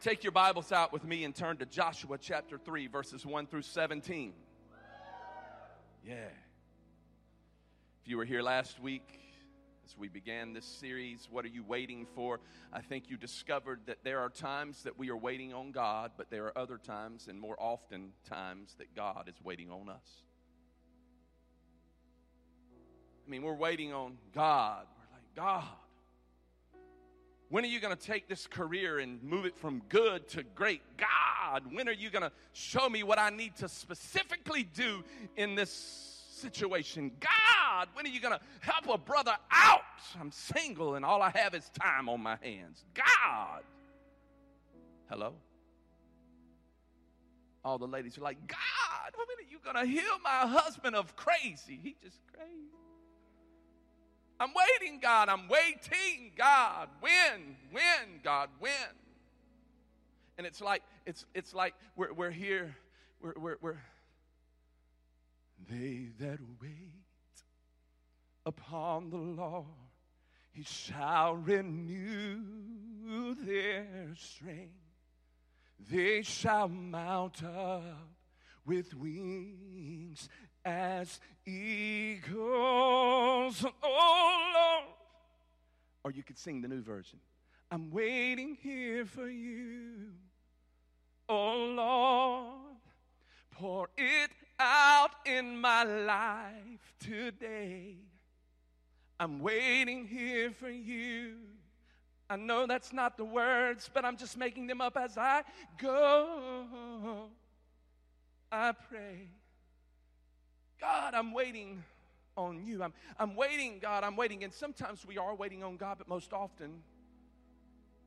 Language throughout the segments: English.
Take your Bibles out with me and turn to Joshua chapter 3, verses 1 through 17. Yeah. If you were here last week, as we began this series, What Are You Waiting For? I think you discovered that there are times that we are waiting on God, but there are other times, and more often times, that God is waiting on us. I mean, we're waiting on God. We're like, God, when are you going to take this career and move it from good to great? God, when are you going to show me what I need to specifically do in this situation? God, when are you going to help a brother out? I'm single and all I have is time on my hands. God. Hello? All the ladies are like, God, when are you going to heal my husband of crazy? He just crazy. I'm waiting, God. I'm waiting, God. When? When, God? When? And it's like it's it's like we're we're here. We're we're, we're they that wait upon the Lord, He shall renew their strength. They shall mount up with wings as eagles. Oh Lord. Or you could sing the new version. I'm waiting here for you. Oh Lord, pour it out in my life today. I'm waiting here for you. I know that's not the words, but I'm just making them up as I go. I pray. God, I'm waiting on you. I'm, I'm waiting, God, I'm waiting. And sometimes we are waiting on God, but most often,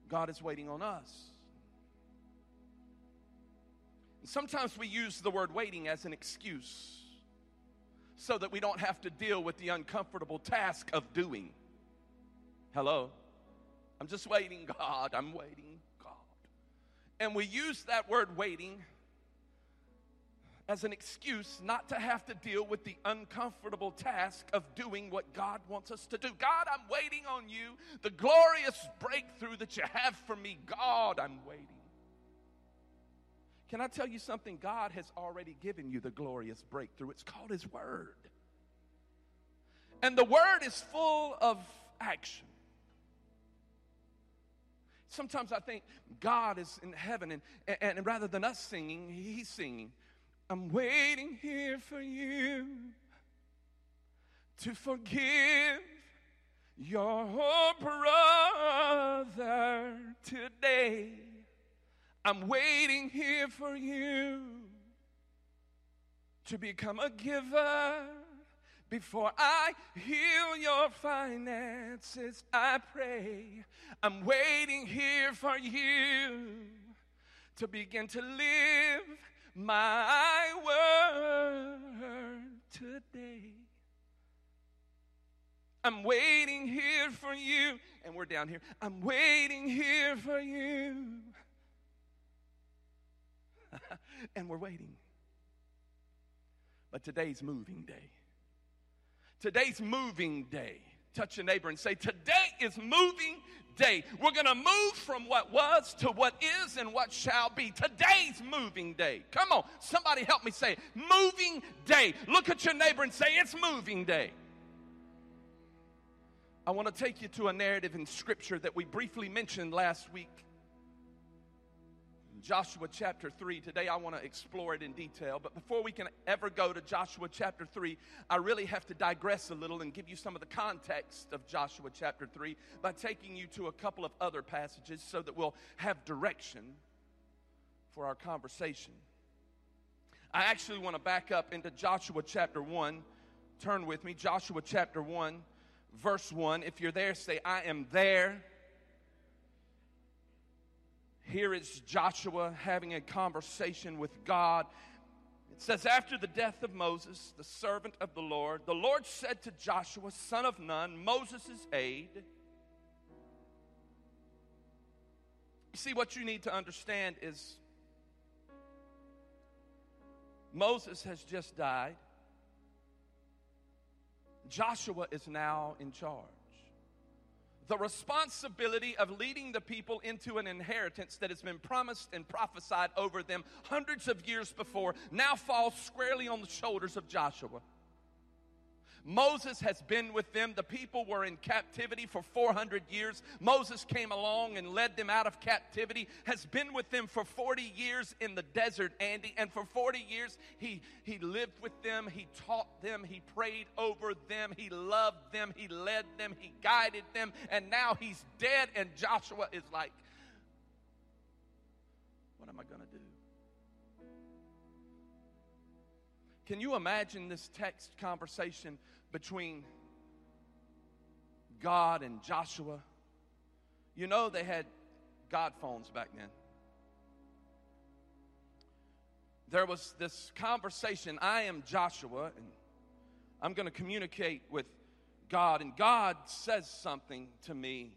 God is waiting on us. And sometimes we use the word waiting as an excuse so that we don't have to deal with the uncomfortable task of doing. Hello? I'm just waiting, God. I'm waiting, God. And we use that word waiting as an excuse not to have to deal with the uncomfortable task of doing what God wants us to do. God, I'm waiting on you. The glorious breakthrough that you have for me, God, I'm waiting. Can I tell you something? God has already given you the glorious breakthrough. It's called His Word. And the Word is full of action. Sometimes I think God is in heaven, and, and, and rather than us singing, He's singing. I'm waiting here for you to forgive your whole brother today. I'm waiting here for you to become a giver before I heal your finances. I pray. I'm waiting here for you to begin to live my word today. I'm waiting here for you. And we're down here. I'm waiting here for you. and we're waiting. But today's moving day. Today's moving day. Touch your neighbor and say, Today is moving day. We're going to move from what was to what is and what shall be. Today's moving day. Come on, somebody help me say it. Moving day. Look at your neighbor and say, It's moving day. I want to take you to a narrative in Scripture that we briefly mentioned last week. Joshua chapter 3. Today I want to explore it in detail. But before we can ever go to Joshua chapter 3, I really have to digress a little and give you some of the context of Joshua chapter 3 by taking you to a couple of other passages so that we'll have direction for our conversation. I actually want to back up into Joshua chapter 1. Turn with me, Joshua chapter 1, verse 1. If you're there, say, I am there. Here is Joshua having a conversation with God. It says, After the death of Moses, the servant of the Lord, the Lord said to Joshua, son of Nun, Moses' aide, You see, what you need to understand is Moses has just died. Joshua is now in charge. The responsibility of leading the people into an inheritance that has been promised and prophesied over them hundreds of years before now falls squarely on the shoulders of Joshua. Moses has been with them. The people were in captivity for 400 years. Moses came along and led them out of captivity, has been with them for 40 years in the desert, Andy. And for 40 years, he, he lived with them, he taught them, he prayed over them, he loved them, he led them, he guided them. And now he's dead, and Joshua is like, What am I going to do? Can you imagine this text conversation between God and Joshua? You know, they had God phones back then. There was this conversation I am Joshua, and I'm going to communicate with God, and God says something to me.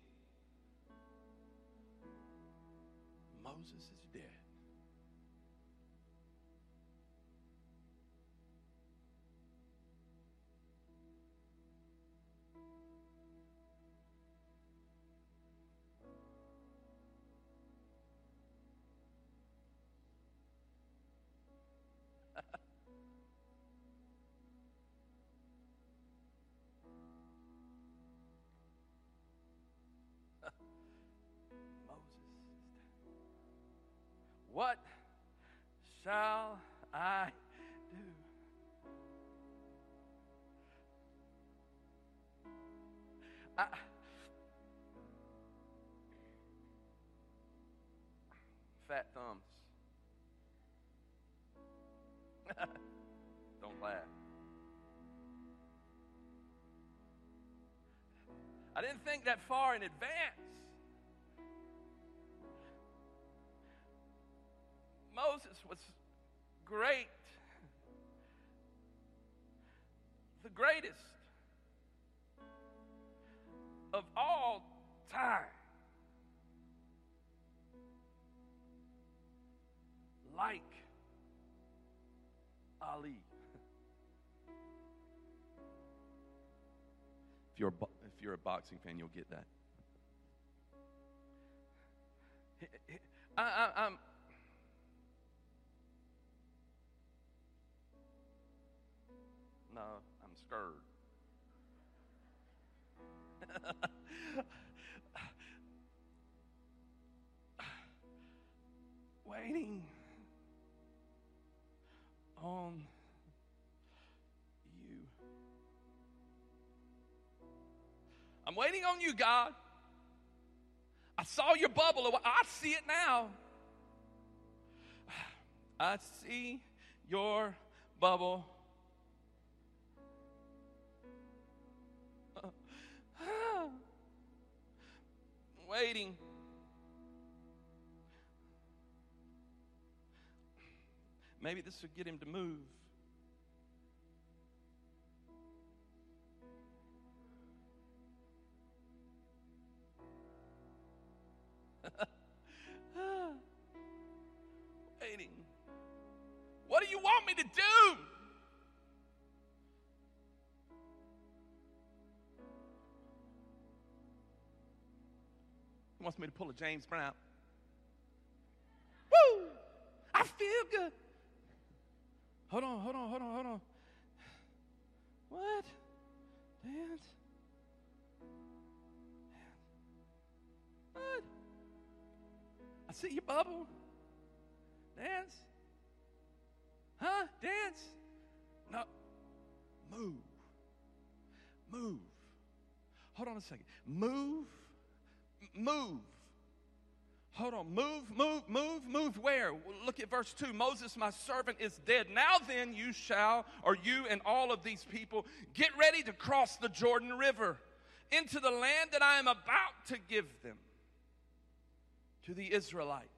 What shall I do? I, fat thumbs. Don't laugh. I didn't think that far in advance. Moses was great, the greatest of all time. Like Ali. If you're, a, if you're a boxing fan, you'll get that. I, I, I'm, No, I'm scared. Waiting on you. I'm waiting on you, God. I saw your bubble. I see it now. I see your bubble waiting. Maybe this will get him to move. waiting. What do you want me to do? Wants me to pull a James Brown. Woo! I feel good. Hold on, hold on, hold on, hold on. What? Dance? What? I see you bubble. Dance? Huh? Dance? No. Move. Move. Hold on a second. Move move. Hold on, move, move, move, move where? Look at verse 2. Moses, my servant, is dead. Now then, you shall, or you and all of these people, get ready to cross the Jordan River into the land that I am about to give them to the Israelites.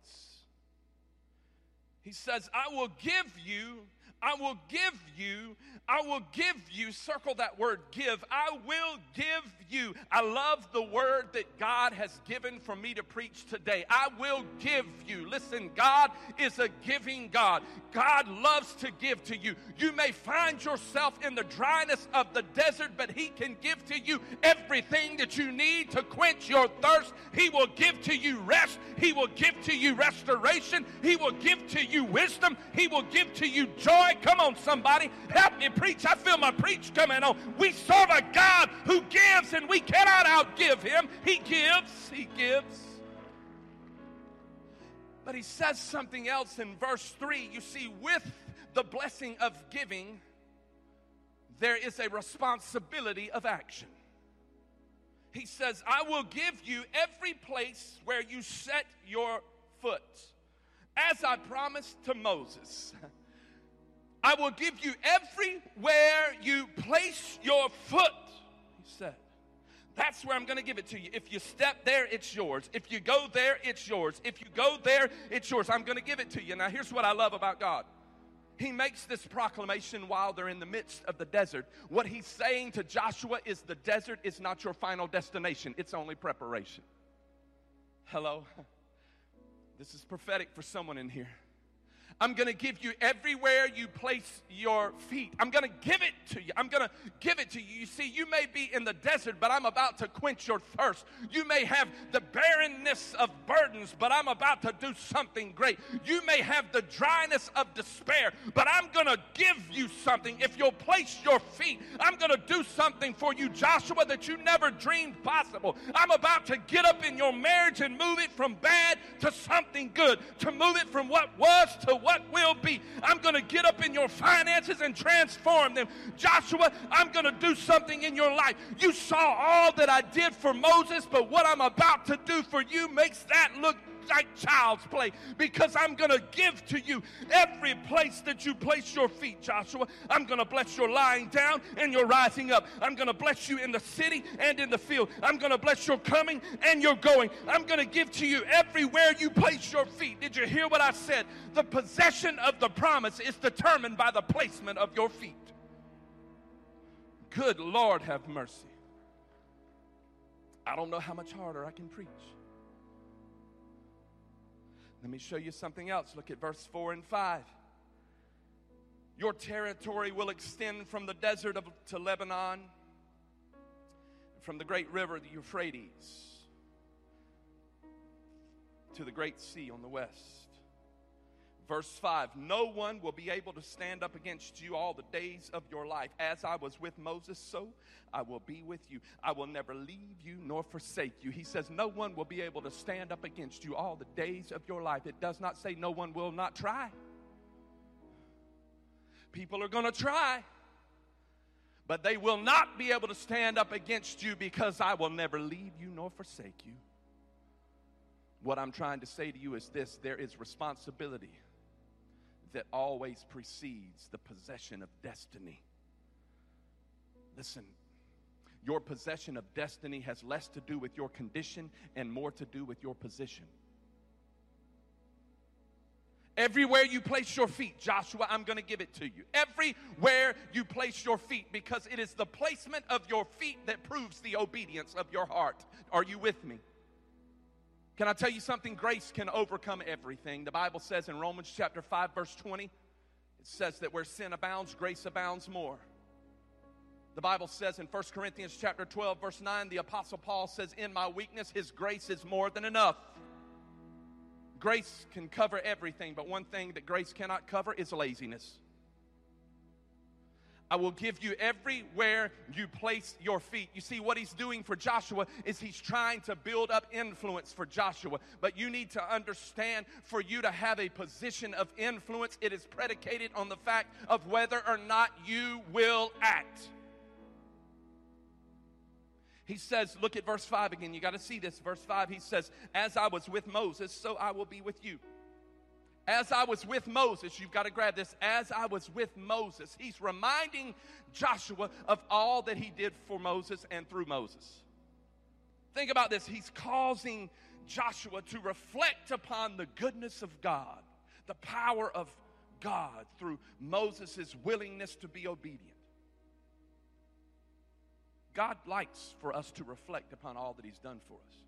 He says, I will give you, I will give you I will give you, circle that word give. I will give you. I love the word that God has given for me to preach today. I will give you. Listen, God is a giving God. God loves to give to you. You may find yourself in the dryness of the desert, but He can give to you everything that you need to quench your thirst. He will give to you rest. He will give to you restoration. He will give to you wisdom. He will give to you joy. Come on, somebody. Help me preach. I feel my preach coming on. We serve a God who gives, and we cannot outgive him. He gives, he gives. But he says something else in verse 3. You see, with the blessing of giving, there is a responsibility of action. He says, I will give you every place where you set your foot, as I promised to Moses. I will give you everywhere you place your foot, he said. That's where I'm going to give it to you. If you step there, it's yours. If you go there, it's yours. If you go there, it's yours. I'm going to give it to you. Now, here's what I love about God. He makes this proclamation while they're in the midst of the desert. What he's saying to Joshua is the desert is not your final destination, it's only preparation. Hello? This is prophetic for someone in here. I'm going to give you everywhere you place your feet. I'm going to give it to you. I'm going to give it to you. You see, you may be in the desert, but I'm about to quench your thirst. You may have the barrenness of burdens, but I'm about to do something great. You may have the dryness of despair, but I'm going to give you something. If you'll place your feet, I'm going to do something for you, Joshua, that you never dreamed possible. I'm about to get up in your marriage and move it from bad to something good, to move it from what was to what will be. I'm going to get up in your finances and transform them. Joshua, I'm going to do something in your life. You saw all that I did for Moses, but what I'm about to do for you makes that look like child's play because I'm going to give to you every place that you place your feet, Joshua. I'm going to bless your lying down and your rising up. I'm going to bless you in the city and in the field. I'm going to bless your coming and your going. I'm going to give to you everywhere you place your feet. Did you hear what I said? The possession of the promise is determined by the placement of your feet. Good Lord, have mercy. I don't know how much harder I can preach. Let me show you something else. Look at verse 4 and 5. Your territory will extend from the desert of, to Lebanon, from the great river, the Euphrates, to the great sea on the west. Verse 5 No one will be able to stand up against you all the days of your life. As I was with Moses, so I will be with you. I will never leave you nor forsake you. He says, No one will be able to stand up against you all the days of your life. It does not say no one will not try. People are going to try, but they will not be able to stand up against you because I will never leave you nor forsake you. What I'm trying to say to you is this there is responsibility that always precedes the possession of destiny. Listen, your possession of destiny has less to do with your condition and more to do with your position. Everywhere you place your feet, Joshua, I'm going to give it to you. Everywhere you place your feet, because it is the placement of your feet that proves the obedience of your heart. Are you with me? Can I tell you something? Grace can overcome everything. The Bible says in Romans chapter 5, verse 20, it says that where sin abounds, grace abounds more. The Bible says in 1 Corinthians chapter 12, verse 9, the Apostle Paul says, In my weakness, his grace is more than enough. Grace can cover everything, but one thing that grace cannot cover is laziness. I will give you everywhere you place your feet. You see, what he's doing for Joshua is he's trying to build up influence for Joshua. But you need to understand for you to have a position of influence, it is predicated on the fact of whether or not you will act. He says, look at verse 5 again. You got to see this. Verse 5, he says, As I was with Moses, so I will be with you. As I was with Moses, you've got to grab this. As I was with Moses, he's reminding Joshua of all that he did for Moses and through Moses. Think about this. He's causing Joshua to reflect upon the goodness of God the power of God through Moses' willingness to be obedient. God likes for us to reflect upon all that He's done for us.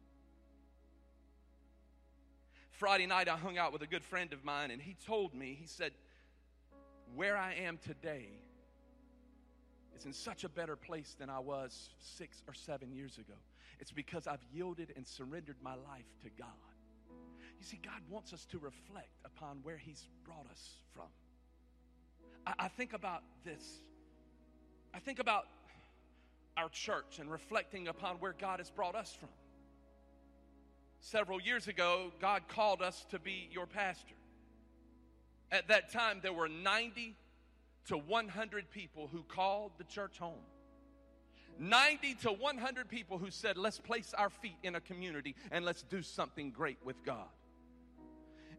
Friday night, I hung out with a good friend of mine, and he told me, he said, Where I am today is in such a better place than I was six or seven years ago. It's because I've yielded and surrendered my life to God. You see, God wants us to reflect upon where He's brought us from. I, I think about this. I think about our church and reflecting upon where God has brought us from. Several years ago, God called us to be your pastor. At that time, there were 90 to 100 people who called the church home. 90 to 100 people who said, Let's place our feet in a community and let's do something great with God.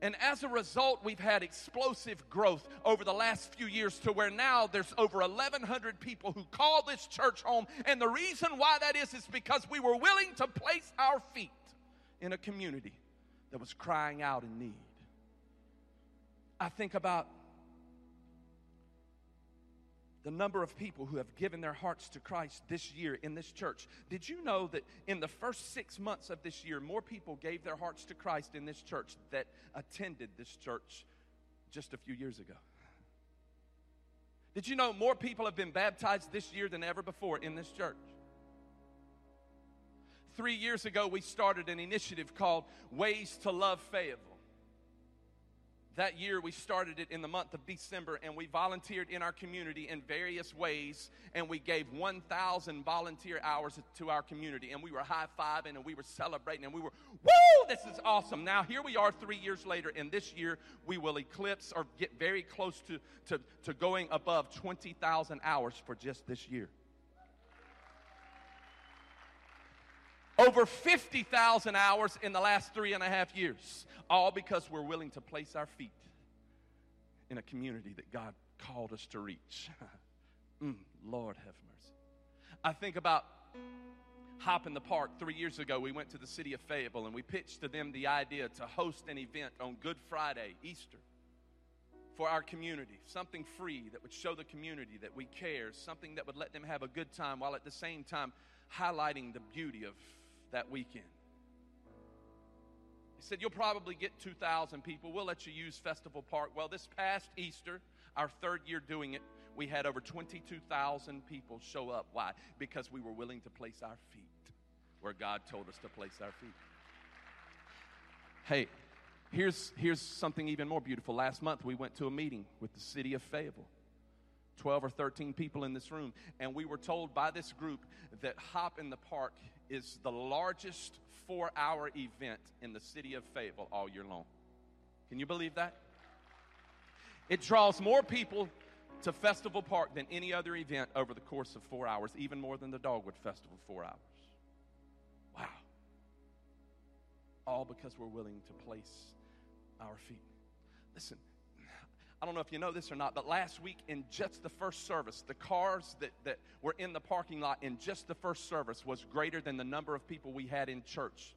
And as a result, we've had explosive growth over the last few years to where now there's over 1,100 people who call this church home. And the reason why that is, is because we were willing to place our feet in a community that was crying out in need. I think about the number of people who have given their hearts to Christ this year in this church. Did you know that in the first six months of this year, more people gave their hearts to Christ in this church that attended this church just a few years ago? Did you know more people have been baptized this year than ever before in this church? Three years ago, we started an initiative called Ways to Love Fayetteville. That year, we started it in the month of December, and we volunteered in our community in various ways, and we gave 1,000 volunteer hours to our community, and we were high fiving and we were celebrating, and we were, woo, this is awesome. Now, here we are three years later, and this year we will eclipse or get very close to, to, to going above 20,000 hours for just this year. Over 50,000 hours in the last three and a half years, all because we're willing to place our feet in a community that God called us to reach. mm, Lord have mercy. I think about Hop in the Park. Three years ago, we went to the city of Fayetteville and we pitched to them the idea to host an event on Good Friday, Easter, for our community. Something free that would show the community that we care, something that would let them have a good time while at the same time highlighting the beauty of that weekend. He said, You'll probably get 2,000 people. We'll let you use Festival Park. Well, this past Easter, our third year doing it, we had over 22,000 people show up. Why? Because we were willing to place our feet where God told us to place our feet. Hey, here's, here's something even more beautiful. Last month, we went to a meeting with the city of Fayetteville. 12 or 13 people in this room, and we were told by this group that Hop in the Park is the largest four hour event in the city of Fayetteville all year long. Can you believe that? It draws more people to Festival Park than any other event over the course of four hours, even more than the Dogwood Festival, four hours. Wow. All because we're willing to place our feet. Listen, I don't know if you know this or not, but last week in just the first service, the cars that, that were in the parking lot in just the first service was greater than the number of people we had in church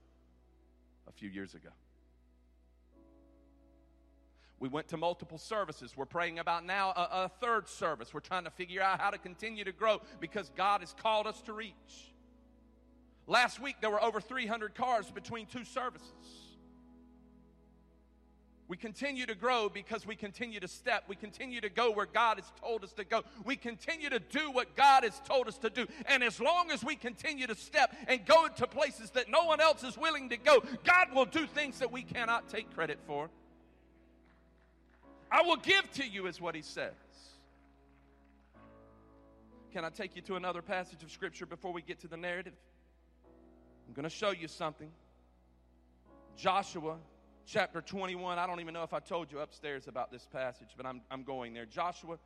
a few years ago. We went to multiple services. We're praying about now a, a, third service. We're trying to figure out how to continue to grow because God has called us to reach. Last week, there were over 300 cars between two services. We continue to grow because we continue to step. We continue to go where God has told us to go. We continue to do what God has told us to do. And as long as we continue to step and go to places that no one else is willing to go, God will do things that we cannot take credit for. I will give to you, is what He says. Can I take you to another passage of Scripture before we get to the narrative? I'm going to show you something. Joshua chapter 21. I don't even know if I told you upstairs about this passage, but I'm, I'm going there. Joshua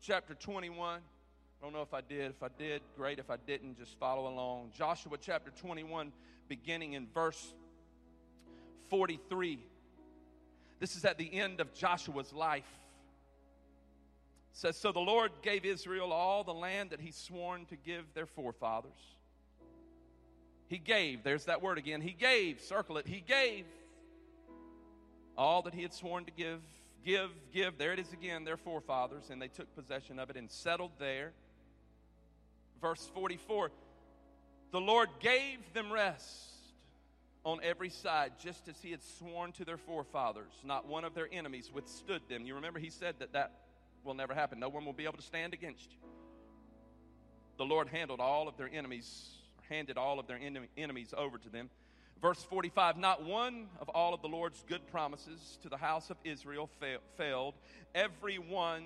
chapter 21. I don't know if I did. If I did, great. If I didn't, just follow along. Joshua chapter 21, beginning in verse 43. This is at the end of Joshua's life. It says, So the Lord gave Israel all the land that he sworn to give their forefathers. He gave, there's that word again. He gave, circle it. He gave all that he had sworn to give give, give. There it is again, their forefathers, and they took possession of it and settled there. Verse 44 The Lord gave them rest on every side, just as he had sworn to their forefathers. Not one of their enemies withstood them. You remember he said that that will never happen. No one will be able to stand against you. The Lord handled all of their enemies, handed all of their en- enemies over to them. Verse 45 Not one of all of the Lord's good promises to the house of Israel fa- failed. Every one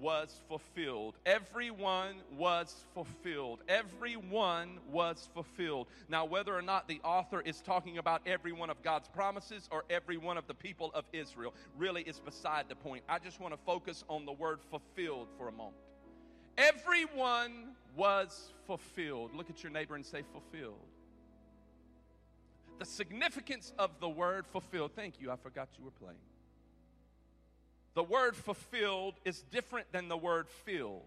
was fulfilled. Everyone was fulfilled. Everyone was fulfilled. Now, whether or not the author is talking about every one of God's promises or every one of the people of Israel really is beside the point. I just want to focus on the word fulfilled for a moment. Everyone was fulfilled. Look at your neighbor and say, fulfilled. The significance of the word fulfilled. Thank you, I forgot you were playing. The word fulfilled is different than the word filled.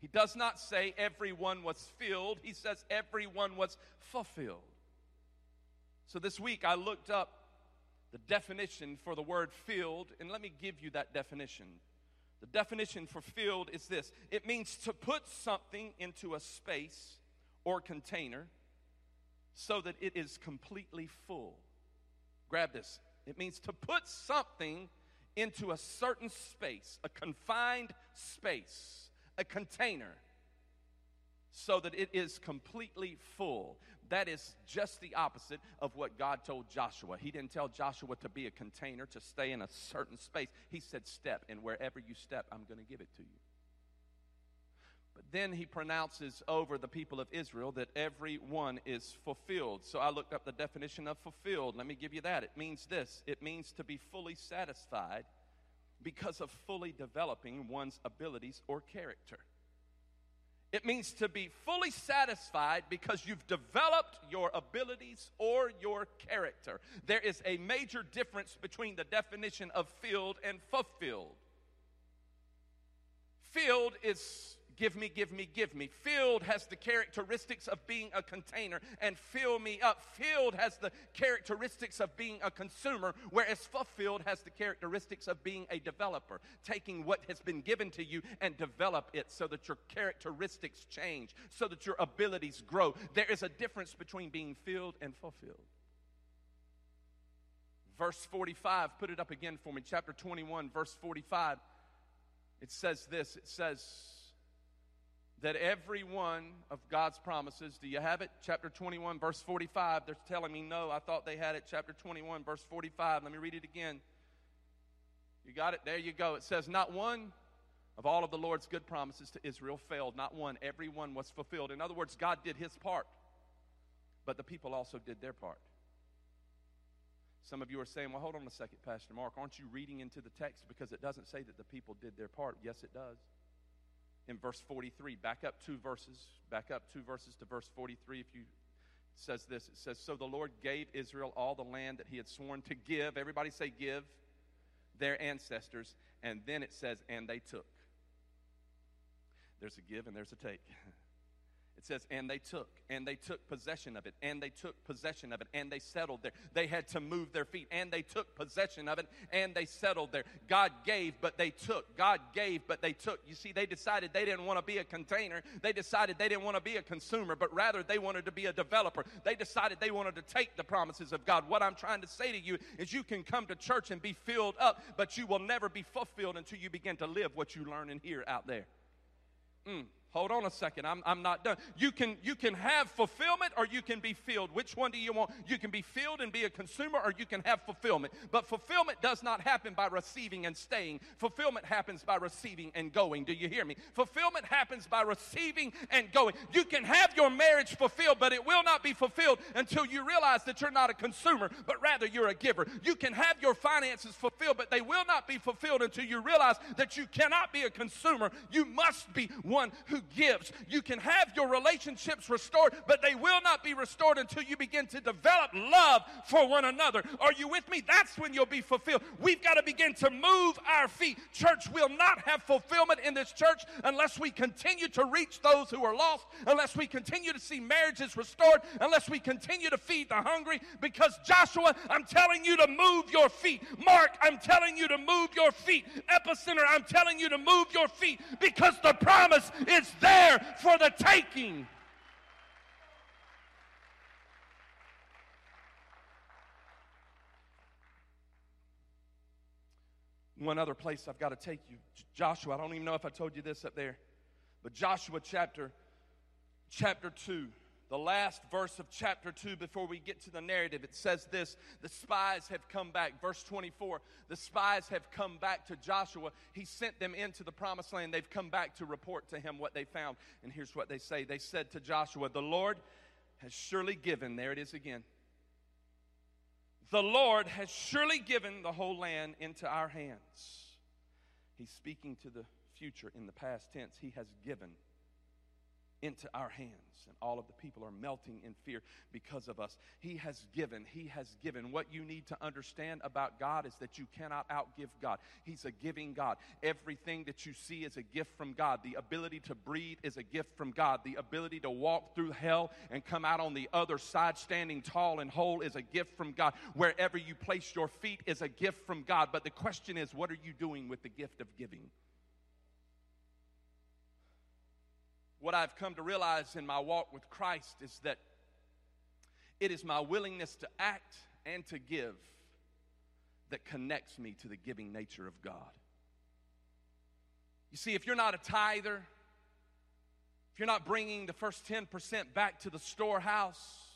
He does not say everyone was filled, he says everyone was fulfilled. So this week I looked up the definition for the word filled, and let me give you that definition. The definition for filled is this it means to put something into a space or container so that it is completely full. Grab this. It means to put something into a certain space, a confined space, a container, so that it is completely full. That is just the opposite of what God told Joshua. He didn't tell Joshua to be a container, to stay in a certain space. He said, Step, and wherever you step, I'm going to give it to you. Then he pronounces over the people of Israel that every one is fulfilled. So I looked up the definition of fulfilled. Let me give you that. It means this it means to be fully satisfied because of fully developing one's abilities or character. It means to be fully satisfied because you've developed your abilities or your character. There is a major difference between the definition of filled and fulfilled. Filled is give me, give me, give me. Filled has the characteristics of being a container, and fill me up. Filled has the characteristics of being a consumer, whereas fulfilled has the characteristics of being a developer, taking what has been given to you and develop it so that your characteristics change, so that your abilities grow. There is a difference between being filled and fulfilled. Verse 45, put it up again for me. Chapter 21, verse 45. It says this it says, that every one of God's promises, do you have it? Chapter 21, verse 45. They're telling me no. I thought they had it. Chapter 21, verse 45. Let me read it again. You got it? There you go. It says, Not one of all of the Lord's good promises to Israel failed. Not one. Every one was fulfilled. In other words, God did his part, but the people also did their part. Some of you are saying, Well, hold on a second, Pastor Mark. Aren't you reading into the text because it doesn't say that the people did their part? Yes, it does in verse 43. Back up two verses. Back up two verses to verse 43 if you says this. It says, So the Lord gave Israel all the land that he had sworn to give. Everybody say give their ancestors. And then it says, and they took. There's a give and there's a take. It says, and they took, and they took possession of it, and they took possession of it, and they settled there. They had to move their feet, and they took possession of it, and they settled there. God gave, but they took. God gave, but they took. You see, they decided they didn't want to be a container. They decided they didn't want to be a consumer, but rather they wanted to be a developer. They decided they wanted to take the promises of God. What I'm trying to say to you is you can come to church and be filled up, but you will never be fulfilled until you begin to live what you learn and hear out there. Mm. Hold on a second. I'm, I'm not done. You can, you can have fulfillment or you can be filled. Which one do you want? You can be filled and be a consumer or you can have fulfillment. But fulfillment does not happen by receiving and staying. Fulfillment happens by receiving and going. Do you hear me? Fulfillment happens by receiving and going. You can have your marriage fulfilled, but it will not be fulfilled until you realize that you're not a consumer, but rather you're a giver. You can have your finances fulfilled, but they will not be fulfilled until you realize that you cannot be a consumer. You must be one who gives. You can have your relationships restored, but they will not be restored until you begin to develop love for one another. Are you with me? That's when you'll be fulfilled. We've got to begin to move our feet. Church will not have fulfillment in this church unless we continue to reach those who are lost, unless we continue to see marriages restored, unless we continue to feed the hungry. Because Joshua, I'm telling you to move your feet. Mark, I'm telling you to move your feet. Epicenter, I'm telling you to move your feet because the promise is there for the taking. One other place I've got to take you. Joshua, I don't even know if I told you this up there, but Joshua chapter chapter 2 the last verse of chapter 2 before we get to the narrative. It says this The spies have come back. Verse 24 The spies have come back to Joshua. He sent them into the promised land. They've come back to report to him what they found. And here's what they say They said to Joshua, The Lord has surely given, there it is again. The Lord has surely given the whole land into our hands. He's speaking to the future in the past tense. He has given into our hands. And all of the people are melting in fear because of us. He has given. He has given. What you need to understand about God is that you cannot outgive God. He's a giving God. Everything that you see is a gift from God. The ability to breathe is a gift from God. The ability to walk through hell and come out on the other side standing tall and whole is a gift from God. Wherever you place your feet is a gift from God. But the question is, what are you doing with the gift of giving? What I've come to realize in my walk with Christ is that it is my willingness to act and to give that connects me to the giving nature of God. You see, if you're not a tither, if you're not bringing the first 10% back to the storehouse,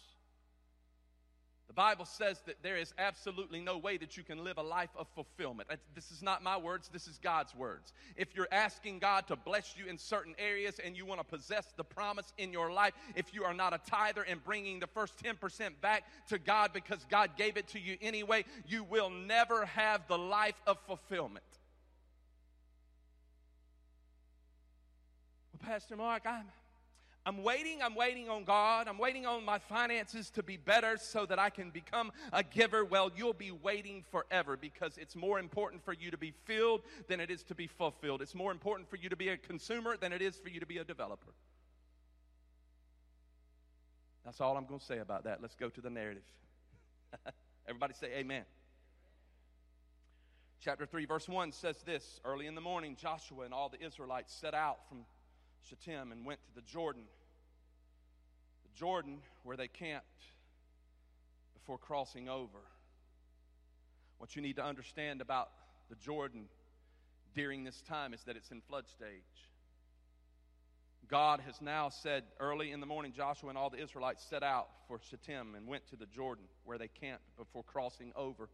the Bible says that there is absolutely no way that you can live a life of fulfillment. This is not my words, this is God's words. If you're asking God to bless you in certain areas and you want to possess the promise in your life, if you are not a tither and bringing the first 10% back to God because God gave it to you anyway, you will never have the life of fulfillment. Well, Pastor Mark, I'm I'm waiting, I'm waiting on God. I'm waiting on my finances to be better so that I can become a giver. Well, you'll be waiting forever because it's more important for you to be filled than it is to be fulfilled. It's more important for you to be a consumer than it is for you to be a developer. That's all I'm going to say about that. Let's go to the narrative. Everybody say amen. Chapter 3, verse 1 says this Early in the morning, Joshua and all the Israelites set out from Shittim and went to the Jordan. The Jordan where they camped before crossing over. What you need to understand about the Jordan during this time is that it's in flood stage. God has now said early in the morning, Joshua and all the Israelites set out for Shittim and went to the Jordan where they camped before crossing over.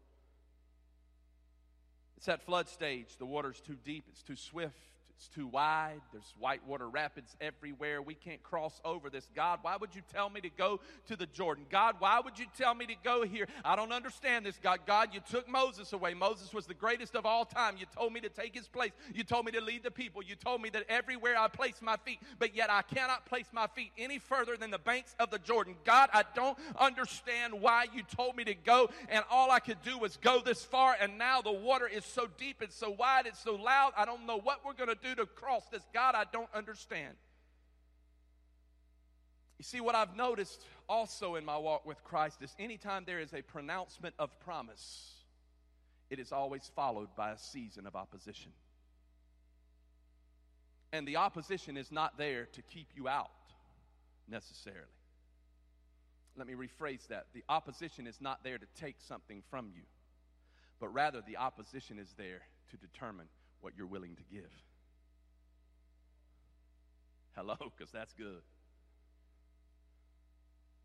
It's at flood stage. The water's too deep, it's too swift, it's too wide. There's whitewater rapids everywhere. We can't cross over this. God, why would you tell me to go to the Jordan? God, why would you tell me to go here? I don't understand this, God. God, you took Moses away. Moses was the greatest of all time. You told me to take his place. You told me to lead the people. You told me that everywhere I place my feet, but yet I cannot place my feet any further than the banks of the Jordan. God, I don't understand why you told me to go, and all I could do was go this far, and now the water is so deep, it's so wide, it's so loud. I don't know what we're going to do to cross this God I don't understand. You see, what I've noticed also in my walk with Christ is anytime there is a pronouncement of promise, it is always followed by a season of opposition. And the opposition is not there to keep you out necessarily. Let me rephrase that. The opposition is not there to take something from you, but rather the opposition is there to determine what you're willing to give. Hello, because that's good.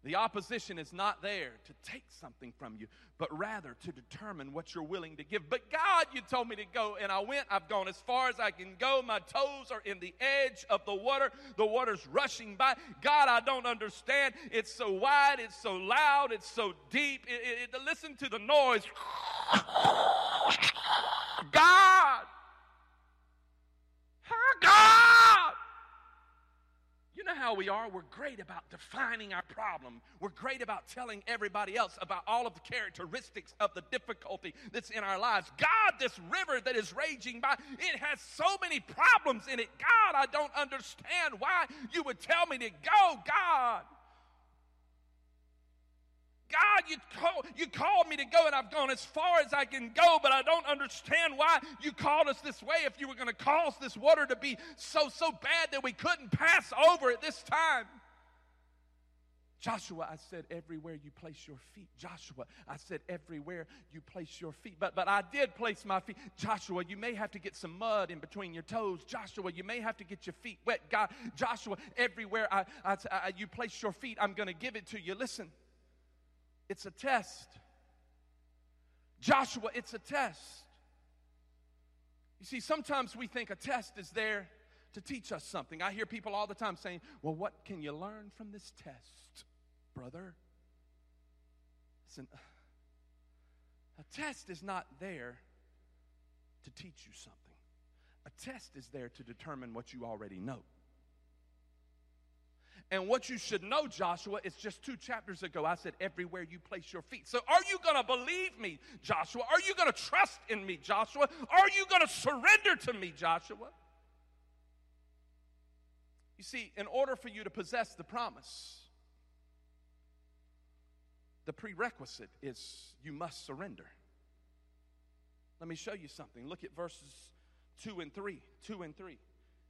The opposition is not there to take something from you, but rather to determine what you're willing to give. But God, you told me to go, and I went. I've gone as far as I can go. My toes are in the edge of the water. The water's rushing by. God, I don't understand. It's so wide, it's so loud, it's so deep. It, it, it, listen to the noise. God! God! How we are. We're great about defining our problem. We're great about telling everybody else about all of the characteristics of the difficulty that's in our lives. God, this river that is raging by, it has so many problems in it. God, I don't understand why you would tell me to go. God. God, you, you called me to go, and I've gone as far as I can go, but I don't understand why you called us this way if you were going to cause this water to be so, so bad that we couldn't pass over at this time. Joshua, I said, everywhere you place your feet. Joshua, I said, everywhere you place your feet. But, but I did place my feet. Joshua, you may have to get some mud in between your toes. Joshua, you may have to get your feet wet. God, Joshua, everywhere I, I, I you place your feet, I'm going to give it to you. Listen. It's a test. Joshua, it's a test. You see, sometimes we think a test is there to teach us something. I hear people all the time saying, Well, what can you learn from this test, brother? Listen, a test is not there to teach you something, a test is there to determine what you already know. And what you should know, Joshua, is just two chapters ago, I said, everywhere you place your feet. So are you going to believe me, Joshua? Are you going to trust in me, Joshua? Are you going to surrender to me, Joshua? You see, in order for you to possess the promise, the prerequisite is you must surrender. Let me show you something. Look at verses 2 and 3. 2 and 3.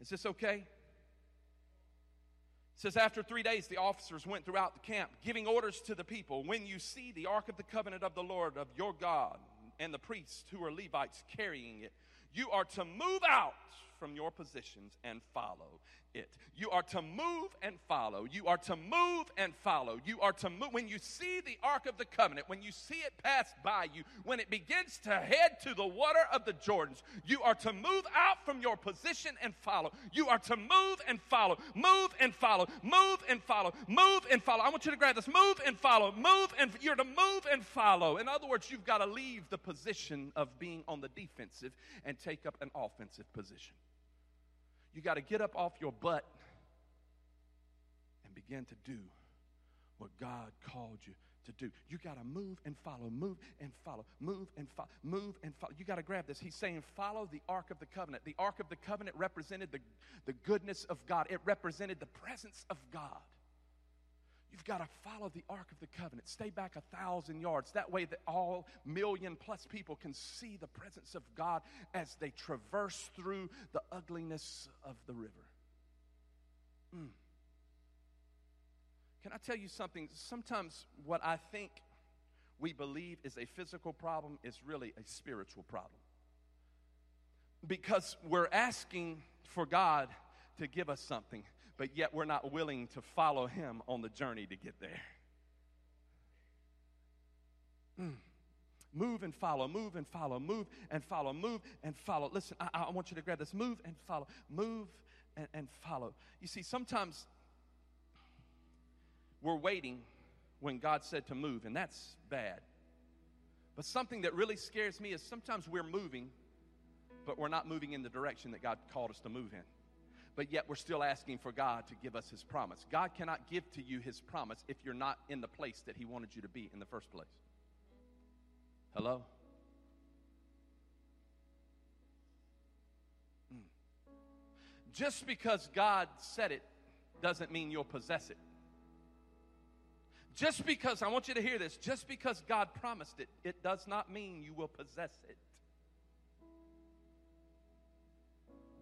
Is this okay? Says, After three days, the officers went throughout the camp, giving orders to the people When you see the ark of the covenant of the Lord of your God and the priests who are Levites carrying it, you are to move out from your positions and follow it. You are to move and follow. You are to move and follow. You are to move. When you see the Ark of the Covenant, when you see it pass by you, when it begins to head to the water of the Jordans, you are to move out from your position and follow. You are to move and follow. Move and follow. Move and follow. Move and follow. I want you to grab this. Move and follow. Move and you're to move and follow. In other words, you've got to leave the position of being on the defensive and take up an offensive position. You got to get up off your butt and begin to do what God called you to do. You got to move and follow, move and follow, move and follow, move and follow. You got to grab this. He's saying, follow the Ark of the Covenant. The Ark of the Covenant represented the, the goodness of God, it represented the presence of God. You've got to follow the Ark of the Covenant. Stay back a thousand yards. That way, that all million plus people can see the presence of God as they traverse through the ugliness of the river. Mm. Can I tell you something? Sometimes what I think we believe is a physical problem is really a spiritual problem. Because we're asking for God to give us something but yet we're not willing to follow him on the journey to get there. Mm. Move and follow, move and follow, move and follow, move and follow. Listen, I, I want you to grab this. Move and follow, move and, and follow. You see, sometimes we're waiting when God said to move, and that's bad. But something that really scares me is sometimes we're moving, but we're not moving in the direction that God called us to move in but yet we're still asking for God to give us His promise. God cannot give to you His promise if you're not in the place that He wanted you to be in the first place. Hello? Mm. Just because God said it doesn't mean you'll possess it. Just because, I want you to hear this, just because God promised it, it does not mean you will possess it.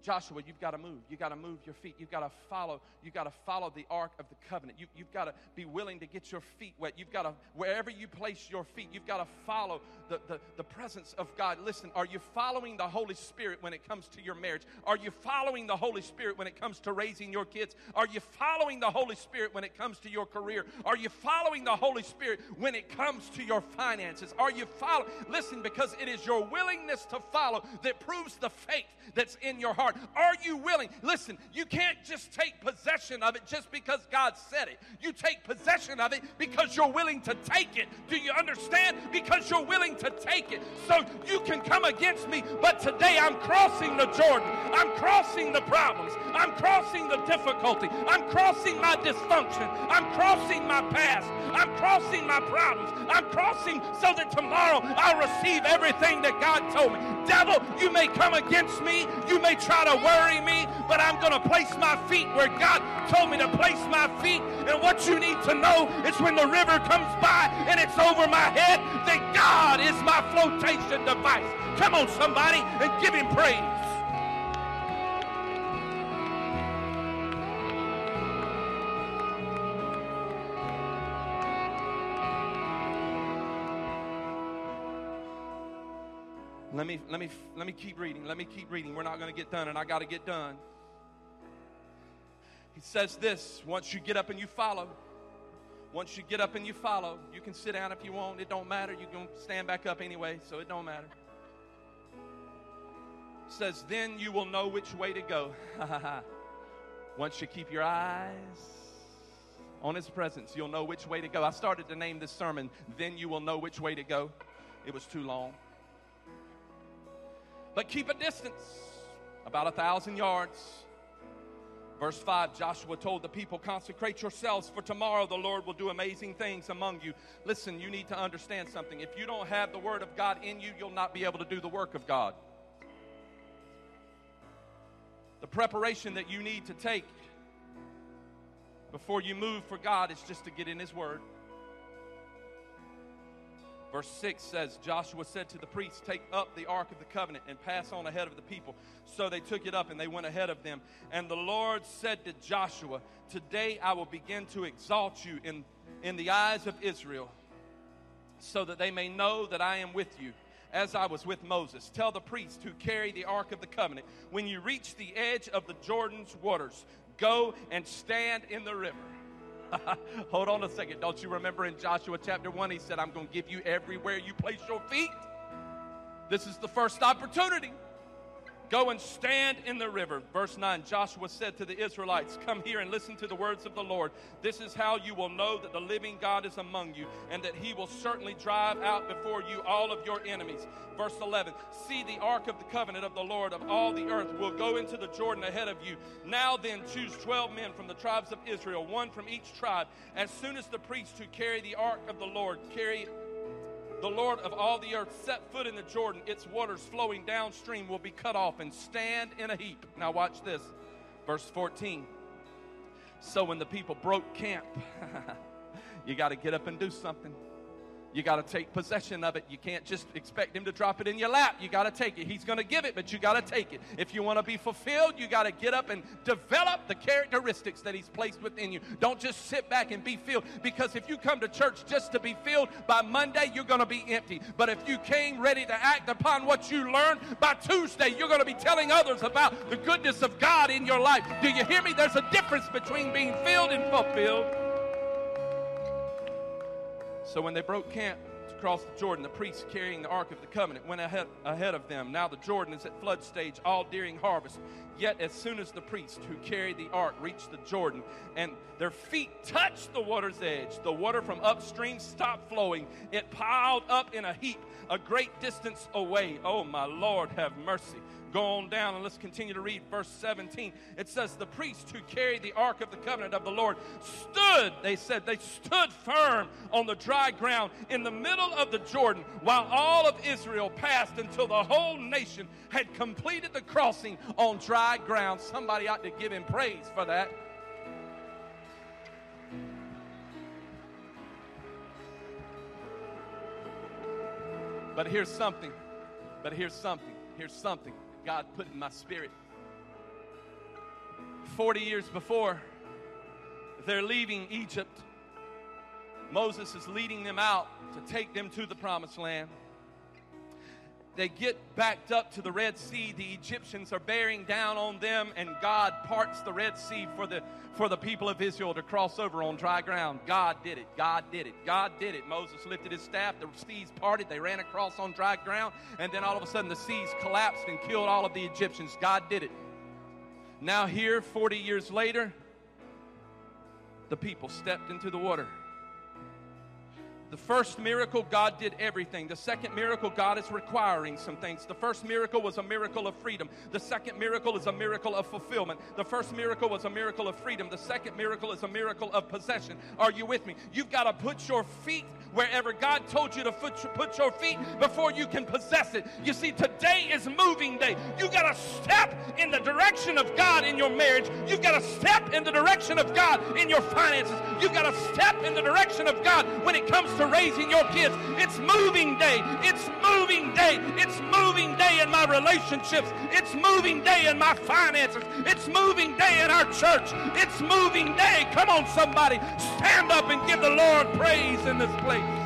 Joshua, you've got to move. You've got to move your feet. You've got to follow. You've got to follow the ark of the covenant. You, have got to be willing to get your feet wet. You've got to, wherever you place your feet, you've got to follow the, the, the presence of God. Listen, are you following the Holy Spirit when it comes to your marriage? Are you following the Holy Spirit when it comes to raising your kids? Are you following the Holy Spirit when it comes to your career? Are you following the Holy Spirit when it comes to your finances? Are you following? Listen, because it is your willingness to follow that proves the faith that's in your heart. Heart. Are you willing? Listen, you can't just take possession of it just because God said it. You take possession of it because you're willing to take it. Do you understand? Because you're willing to take it. So you can come against me, but today I'm crossing the Jordan. I'm crossing the problems. I'm crossing the difficulty. I'm crossing my dysfunction. I'm crossing my past. I'm crossing my problems. I'm crossing so that tomorrow I'll receive everything that God told me. Devil, you may come against me. You may try to worry me, but I'm going to place my feet where God told me to place my feet. And what you need to know is when the river comes by and it's over my head, that God is my flotation device. Come on, somebody, and give him praise. Let me let me let me keep reading. Let me keep reading. We're not going to get done and I got to get done. He says this, once you get up and you follow, once you get up and you follow, you can sit down if you want. It don't matter. You can stand back up anyway, so it don't matter. Says, then you will know which way to go. once you keep your eyes on his presence, you'll know which way to go. I started to name this sermon, Then You Will Know Which Way to Go. It was too long. But keep a distance, about a thousand yards. Verse 5 Joshua told the people, Consecrate yourselves, for tomorrow the Lord will do amazing things among you. Listen, you need to understand something. If you don't have the Word of God in you, you'll not be able to do the work of God. The preparation that you need to take before you move for God is just to get in His Word. Verse 6 says, Joshua said to the priests, Take up the ark of the covenant and pass on ahead of the people. So they took it up and they went ahead of them. And the Lord said to Joshua, Today I will begin to exalt you in, in the eyes of Israel, so that they may know that I am with you. As I was with Moses, tell the priests who carry the ark of the covenant, when you reach the edge of the Jordan's waters, go and stand in the river. Hold on a second. Don't you remember in Joshua chapter 1, he said, I'm going to give you everywhere you place your feet? This is the first opportunity. Go and stand in the river. Verse 9 Joshua said to the Israelites, Come here and listen to the words of the Lord. This is how you will know that the living God is among you, and that he will certainly drive out before you all of your enemies. Verse 11 See the ark of the covenant of the Lord of all the earth will go into the Jordan ahead of you. Now then, choose 12 men from the tribes of Israel, one from each tribe. As soon as the priests who carry the ark of the Lord carry the Lord of all the earth set foot in the Jordan, its waters flowing downstream will be cut off and stand in a heap. Now, watch this. Verse 14. So, when the people broke camp, you got to get up and do something. You got to take possession of it. You can't just expect him to drop it in your lap. You got to take it. He's going to give it, but you got to take it. If you want to be fulfilled, you got to get up and develop the characteristics that he's placed within you. Don't just sit back and be filled because if you come to church just to be filled, by Monday you're going to be empty. But if you came ready to act upon what you learned, by Tuesday you're going to be telling others about the goodness of God in your life. Do you hear me? There's a difference between being filled and fulfilled. So when they broke camp to cross the Jordan, the priests carrying the Ark of the Covenant went ahead, ahead of them. Now the Jordan is at flood stage all during harvest. Yet as soon as the priests who carried the ark reached the Jordan and their feet touched the water's edge, the water from upstream stopped flowing. It piled up in a heap a great distance away. Oh, my Lord, have mercy. Go on down and let's continue to read verse 17. It says, The priests who carried the ark of the covenant of the Lord stood, they said, they stood firm on the dry ground in the middle of the Jordan while all of Israel passed until the whole nation had completed the crossing on dry ground. Somebody ought to give him praise for that. But here's something. But here's something. Here's something. God put in my spirit. 40 years before they're leaving Egypt, Moses is leading them out to take them to the promised land they get backed up to the Red Sea. The Egyptians are bearing down on them, and God parts the Red Sea for the, for the people of Israel to cross over on dry ground. God did it. God did it. God did it. Moses lifted his staff. The seas parted. They ran across on dry ground, and then all of a sudden the seas collapsed and killed all of the Egyptians. God did it. Now, here, 40 years later, the people stepped into the water. The first miracle, God did everything. The second miracle, God is requiring some things. The first miracle was a miracle of freedom. The second miracle is a miracle of fulfillment. The first miracle was a miracle of freedom. The second miracle is a miracle of possession. Are you with me? You've got to put your feet wherever God told you to put your feet before you can possess it. You see, today is moving day. You got to step in the direction of God in your marriage. You've got to step in the direction of God in your finances. You've got to step in the direction of God when it comes to raising your kids. It's moving day. It's moving day. It's moving day in my relationships. It's moving day in my finances. It's moving day in our church. It's moving day. Come on, somebody. Stand up and give the Lord praise in this place.